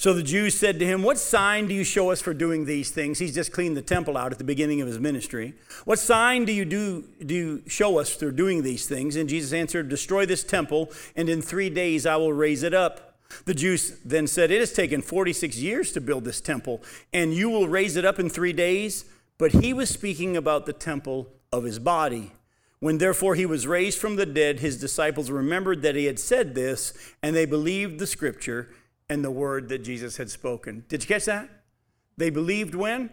So the Jews said to him, What sign do you show us for doing these things? He's just cleaned the temple out at the beginning of his ministry. What sign do you do, do you show us for doing these things? And Jesus answered, Destroy this temple, and in three days I will raise it up. The Jews then said, It has taken 46 years to build this temple, and you will raise it up in three days? But he was speaking about the temple of his body. When therefore he was raised from the dead, his disciples remembered that he had said this, and they believed the scripture and the word that Jesus had spoken. Did you catch that? They believed when?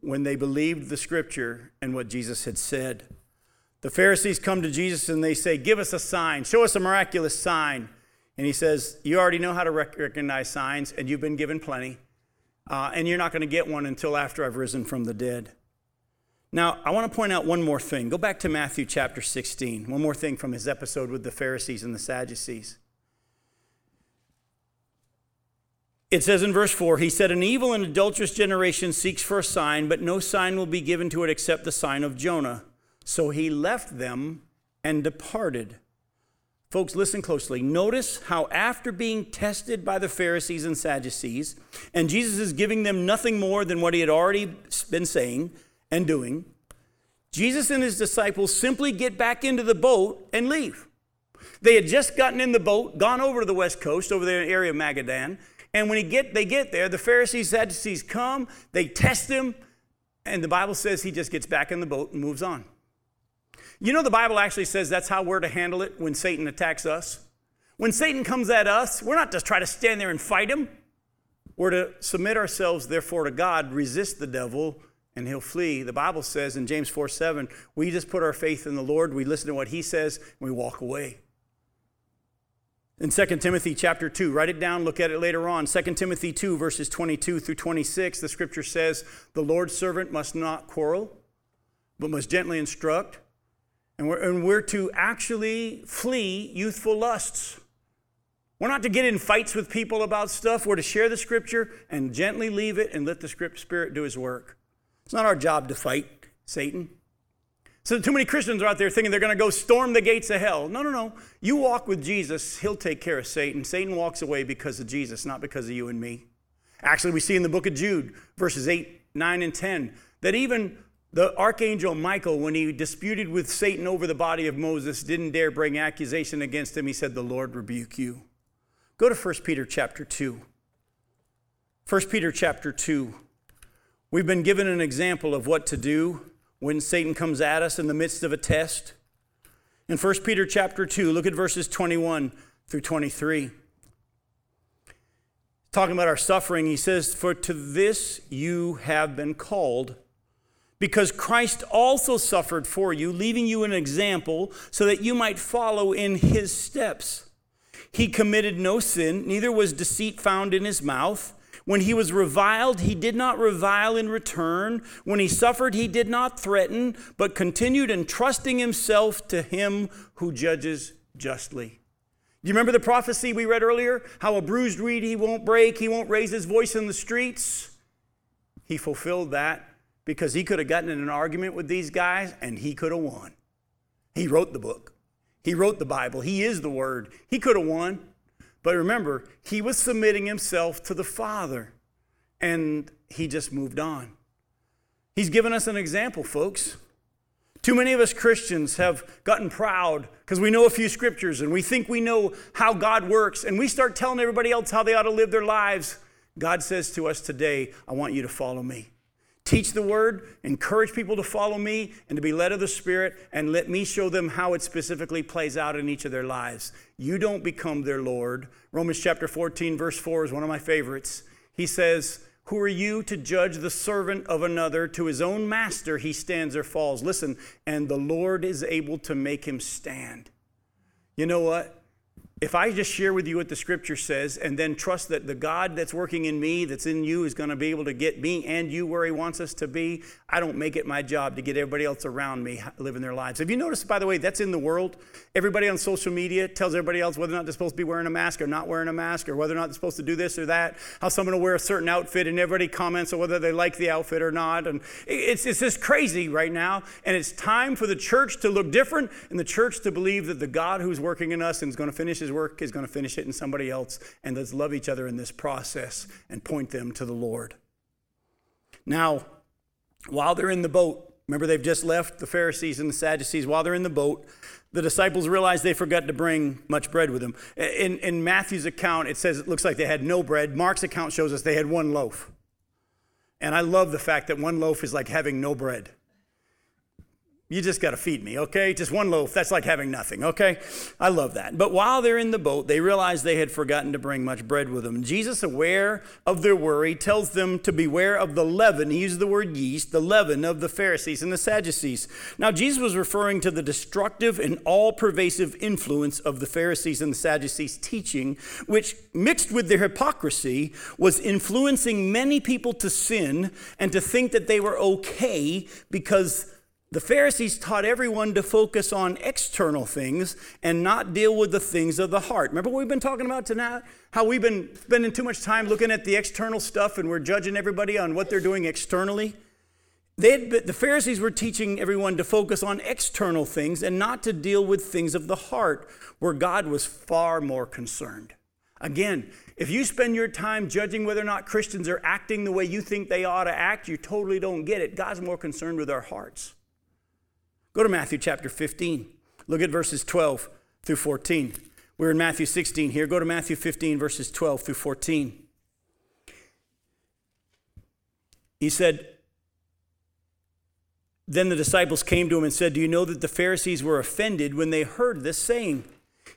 When they believed the scripture and what Jesus had said. The Pharisees come to Jesus and they say, Give us a sign, show us a miraculous sign. And he says, You already know how to recognize signs, and you've been given plenty. Uh, and you're not going to get one until after I've risen from the dead. Now, I want to point out one more thing. Go back to Matthew chapter 16. One more thing from his episode with the Pharisees and the Sadducees. It says in verse 4 He said, An evil and adulterous generation seeks for a sign, but no sign will be given to it except the sign of Jonah. So he left them and departed. Folks, listen closely. Notice how, after being tested by the Pharisees and Sadducees, and Jesus is giving them nothing more than what he had already been saying and doing, Jesus and his disciples simply get back into the boat and leave. They had just gotten in the boat, gone over to the west coast, over there in the area of Magadan, and when he get, they get there, the Pharisees, Sadducees come, they test him, and the Bible says he just gets back in the boat and moves on. You know, the Bible actually says that's how we're to handle it when Satan attacks us. When Satan comes at us, we're not to try to stand there and fight him. We're to submit ourselves, therefore, to God, resist the devil, and he'll flee. The Bible says in James 4 7, we just put our faith in the Lord, we listen to what he says, and we walk away. In 2 Timothy chapter 2, write it down, look at it later on. 2 Timothy 2, verses 22 through 26, the scripture says, The Lord's servant must not quarrel, but must gently instruct. And we're, and we're to actually flee youthful lusts. We're not to get in fights with people about stuff. We're to share the scripture and gently leave it and let the script spirit do his work. It's not our job to fight Satan. So, too many Christians are out there thinking they're going to go storm the gates of hell. No, no, no. You walk with Jesus, he'll take care of Satan. Satan walks away because of Jesus, not because of you and me. Actually, we see in the book of Jude, verses 8, 9, and 10, that even the archangel Michael, when he disputed with Satan over the body of Moses, didn't dare bring accusation against him. He said, The Lord rebuke you. Go to 1 Peter chapter 2. 1 Peter chapter 2. We've been given an example of what to do when Satan comes at us in the midst of a test. In 1 Peter chapter 2, look at verses 21 through 23. Talking about our suffering, he says, For to this you have been called, because Christ also suffered for you, leaving you an example so that you might follow in his steps. He committed no sin, neither was deceit found in his mouth. When he was reviled, he did not revile in return. When he suffered, he did not threaten, but continued entrusting himself to him who judges justly. Do you remember the prophecy we read earlier? How a bruised reed he won't break, he won't raise his voice in the streets. He fulfilled that because he could have gotten in an argument with these guys and he could have won. He wrote the book, he wrote the Bible, he is the Word. He could have won. But remember, he was submitting himself to the Father, and he just moved on. He's given us an example, folks. Too many of us Christians have gotten proud because we know a few scriptures and we think we know how God works, and we start telling everybody else how they ought to live their lives. God says to us today, I want you to follow me. Teach the word, encourage people to follow me and to be led of the Spirit, and let me show them how it specifically plays out in each of their lives. You don't become their Lord. Romans chapter 14, verse 4 is one of my favorites. He says, Who are you to judge the servant of another? To his own master he stands or falls. Listen, and the Lord is able to make him stand. You know what? If I just share with you what the scripture says and then trust that the God that's working in me, that's in you, is going to be able to get me and you where He wants us to be, I don't make it my job to get everybody else around me living their lives. Have you noticed, by the way, that's in the world? Everybody on social media tells everybody else whether or not they're supposed to be wearing a mask or not wearing a mask, or whether or not they're supposed to do this or that, how someone will wear a certain outfit, and everybody comments on whether they like the outfit or not. And it's, it's just crazy right now. And it's time for the church to look different and the church to believe that the God who's working in us and is going to finish His work is going to finish it in somebody else. And let's love each other in this process and point them to the Lord. Now, while they're in the boat, remember they've just left the Pharisees and the Sadducees. While they're in the boat, the disciples realized they forgot to bring much bread with them. In, in Matthew's account, it says it looks like they had no bread. Mark's account shows us they had one loaf. And I love the fact that one loaf is like having no bread. You just got to feed me, okay? Just one loaf. That's like having nothing, okay? I love that. But while they're in the boat, they realize they had forgotten to bring much bread with them. Jesus, aware of their worry, tells them to beware of the leaven. He uses the word yeast, the leaven of the Pharisees and the Sadducees. Now, Jesus was referring to the destructive and all pervasive influence of the Pharisees and the Sadducees' teaching, which, mixed with their hypocrisy, was influencing many people to sin and to think that they were okay because the Pharisees taught everyone to focus on external things and not deal with the things of the heart. Remember what we've been talking about tonight? How we've been spending too much time looking at the external stuff and we're judging everybody on what they're doing externally? The Pharisees were teaching everyone to focus on external things and not to deal with things of the heart, where God was far more concerned. Again, if you spend your time judging whether or not Christians are acting the way you think they ought to act, you totally don't get it. God's more concerned with our hearts. Go to Matthew chapter 15. Look at verses 12 through 14. We're in Matthew 16 here. Go to Matthew 15, verses 12 through 14. He said, Then the disciples came to him and said, Do you know that the Pharisees were offended when they heard this saying?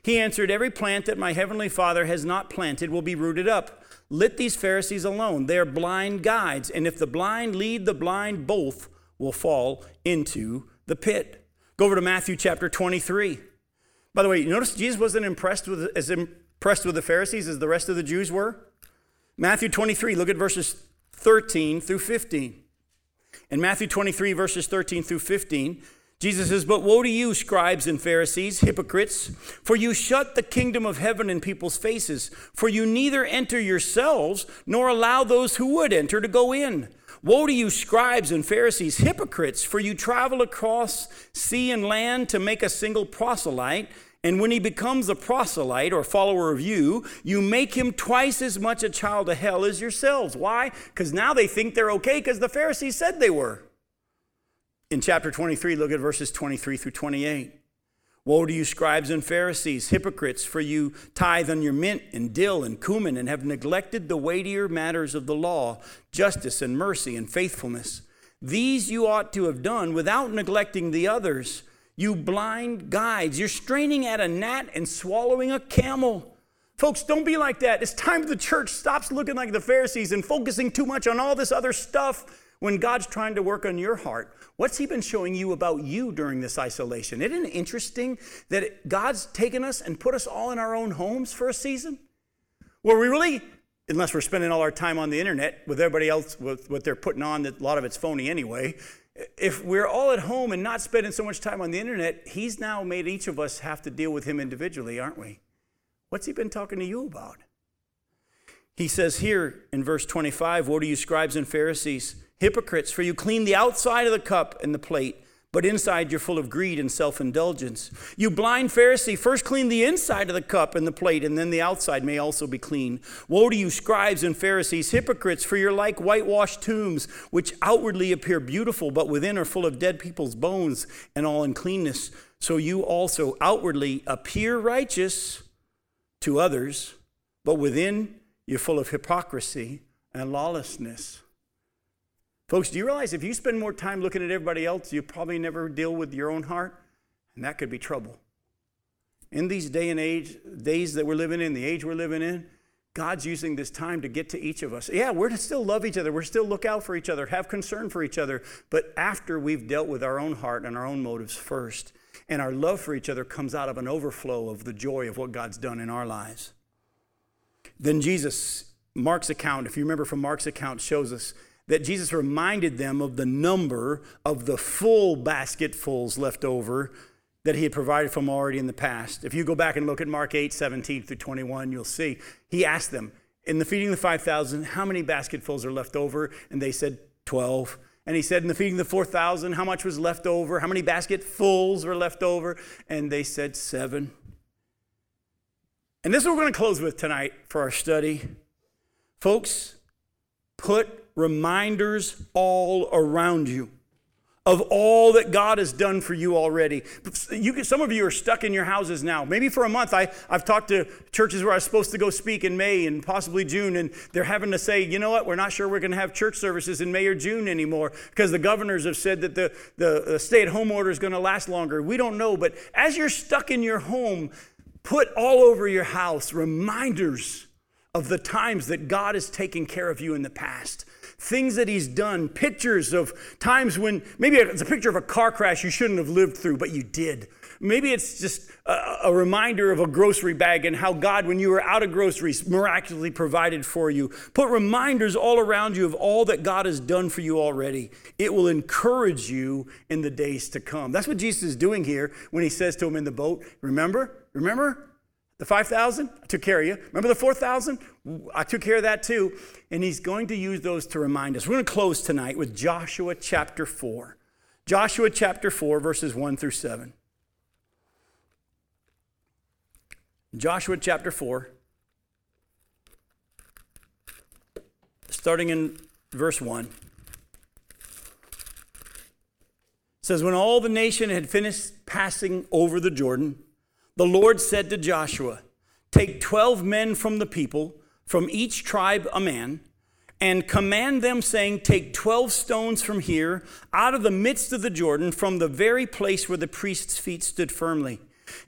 He answered, Every plant that my heavenly Father has not planted will be rooted up. Let these Pharisees alone. They are blind guides, and if the blind lead the blind, both will fall into the pit. Go over to Matthew chapter 23. By the way, you notice Jesus wasn't impressed with as impressed with the Pharisees as the rest of the Jews were. Matthew 23, look at verses 13 through 15. In Matthew 23, verses 13 through 15, Jesus says, But woe to you, scribes and Pharisees, hypocrites, for you shut the kingdom of heaven in people's faces, for you neither enter yourselves nor allow those who would enter to go in. Woe to you, scribes and Pharisees, hypocrites, for you travel across sea and land to make a single proselyte. And when he becomes a proselyte or follower of you, you make him twice as much a child of hell as yourselves. Why? Because now they think they're okay because the Pharisees said they were. In chapter 23, look at verses 23 through 28. Woe to you, scribes and Pharisees, hypocrites, for you tithe on your mint and dill and cumin and have neglected the weightier matters of the law, justice and mercy and faithfulness. These you ought to have done without neglecting the others. You blind guides, you're straining at a gnat and swallowing a camel. Folks, don't be like that. It's time the church stops looking like the Pharisees and focusing too much on all this other stuff when God's trying to work on your heart, what's He been showing you about you during this isolation? Isn't it interesting that God's taken us and put us all in our own homes for a season? Where we really, unless we're spending all our time on the internet with everybody else, with what they're putting on, that a lot of it's phony anyway. If we're all at home and not spending so much time on the internet, He's now made each of us have to deal with Him individually, aren't we? What's He been talking to you about? He says here in verse 25, Woe to you, scribes and Pharisees! Hypocrites, for you clean the outside of the cup and the plate, but inside you're full of greed and self indulgence. You blind Pharisee, first clean the inside of the cup and the plate, and then the outside may also be clean. Woe to you, scribes and Pharisees, hypocrites, for you're like whitewashed tombs, which outwardly appear beautiful, but within are full of dead people's bones and all uncleanness. So you also outwardly appear righteous to others, but within you're full of hypocrisy and lawlessness. Folks, do you realize if you spend more time looking at everybody else, you probably never deal with your own heart? And that could be trouble. In these day and age, days that we're living in, the age we're living in, God's using this time to get to each of us. Yeah, we're to still love each other. We're still look out for each other, have concern for each other. But after we've dealt with our own heart and our own motives first, and our love for each other comes out of an overflow of the joy of what God's done in our lives. Then Jesus, Mark's account, if you remember from Mark's account, shows us that Jesus reminded them of the number of the full basketfuls left over that he had provided for them already in the past. If you go back and look at Mark 8, 17 through 21, you'll see he asked them, in the feeding of the 5,000, how many basketfuls are left over? And they said, 12. And he said, in the feeding of the 4,000, how much was left over? How many basketfuls were left over? And they said, seven. And this is what we're going to close with tonight for our study. Folks, put reminders all around you of all that God has done for you already. You, some of you are stuck in your houses now. Maybe for a month. I, I've talked to churches where I was supposed to go speak in May and possibly June, and they're having to say, you know what, we're not sure we're going to have church services in May or June anymore because the governors have said that the, the, the stay at home order is going to last longer. We don't know. But as you're stuck in your home, put all over your house reminders of the times that God has taken care of you in the past things that he's done, pictures of times when maybe it's a picture of a car crash you shouldn't have lived through, but you did. Maybe it's just a, a, reminder of a grocery bag and how God, when you were out of groceries, miraculously provided for you. Put reminders all around you of all that God has done for you already. It will encourage you in the days to come. That's what Jesus is doing here when he says to him in the boat, Remember? Remember? The 5,000, I took care of you. Remember the 4,000? I took care of that too. And he's going to use those to remind us. We're going to close tonight with Joshua chapter 4. Joshua chapter 4, verses 1 through 7. Joshua chapter 4, starting in verse 1. says, When all the nation had finished passing over the Jordan, the Lord said to Joshua, Take 12 men from the people, from each tribe a man, and command them, saying, Take 12 stones from here, out of the midst of the Jordan, from the very place where the priest's feet stood firmly,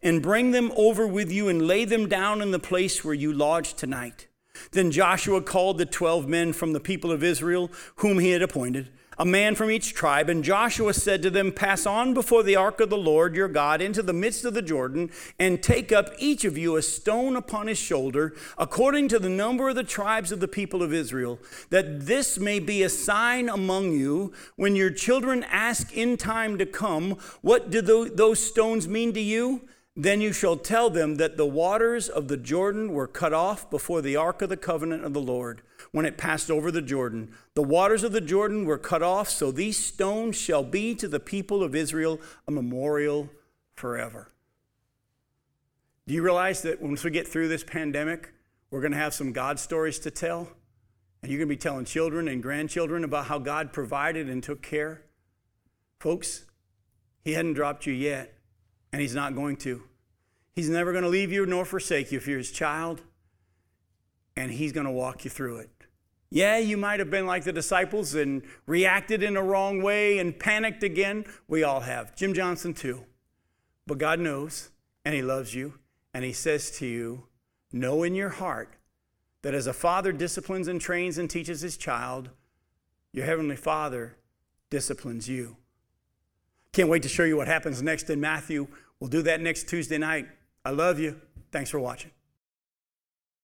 and bring them over with you and lay them down in the place where you lodge tonight. Then Joshua called the 12 men from the people of Israel, whom he had appointed a man from each tribe. And Joshua said to them, Pass on before the ark of the Lord your God into the midst of the Jordan, and take up each of you a stone upon his shoulder, according to the number of the tribes of the people of Israel, that this may be a sign among you when your children ask in time to come, What do those stones mean to you? Then you shall tell them that the waters of the Jordan were cut off before the ark of the covenant of the Lord when it passed over the Jordan. The waters of the Jordan were cut off, so these stones shall be to the people of Israel a memorial forever. Do you realize that once we get through this pandemic, we're going to have some God stories to tell? And you're going to be telling children and grandchildren about how God provided and took care? Folks, He hadn't dropped you yet, and He's not going to. He's never going to leave you nor forsake you if you're His child, and He's going to walk you through it. Yeah, you might have been like the disciples and reacted in a wrong way and panicked again. We all have. Jim Johnson, too. But God knows, and He loves you, and He says to you, Know in your heart that as a father disciplines and trains and teaches his child, your Heavenly Father disciplines you. Can't wait to show you what happens next in Matthew. We'll do that next Tuesday night. I love you. Thanks for watching.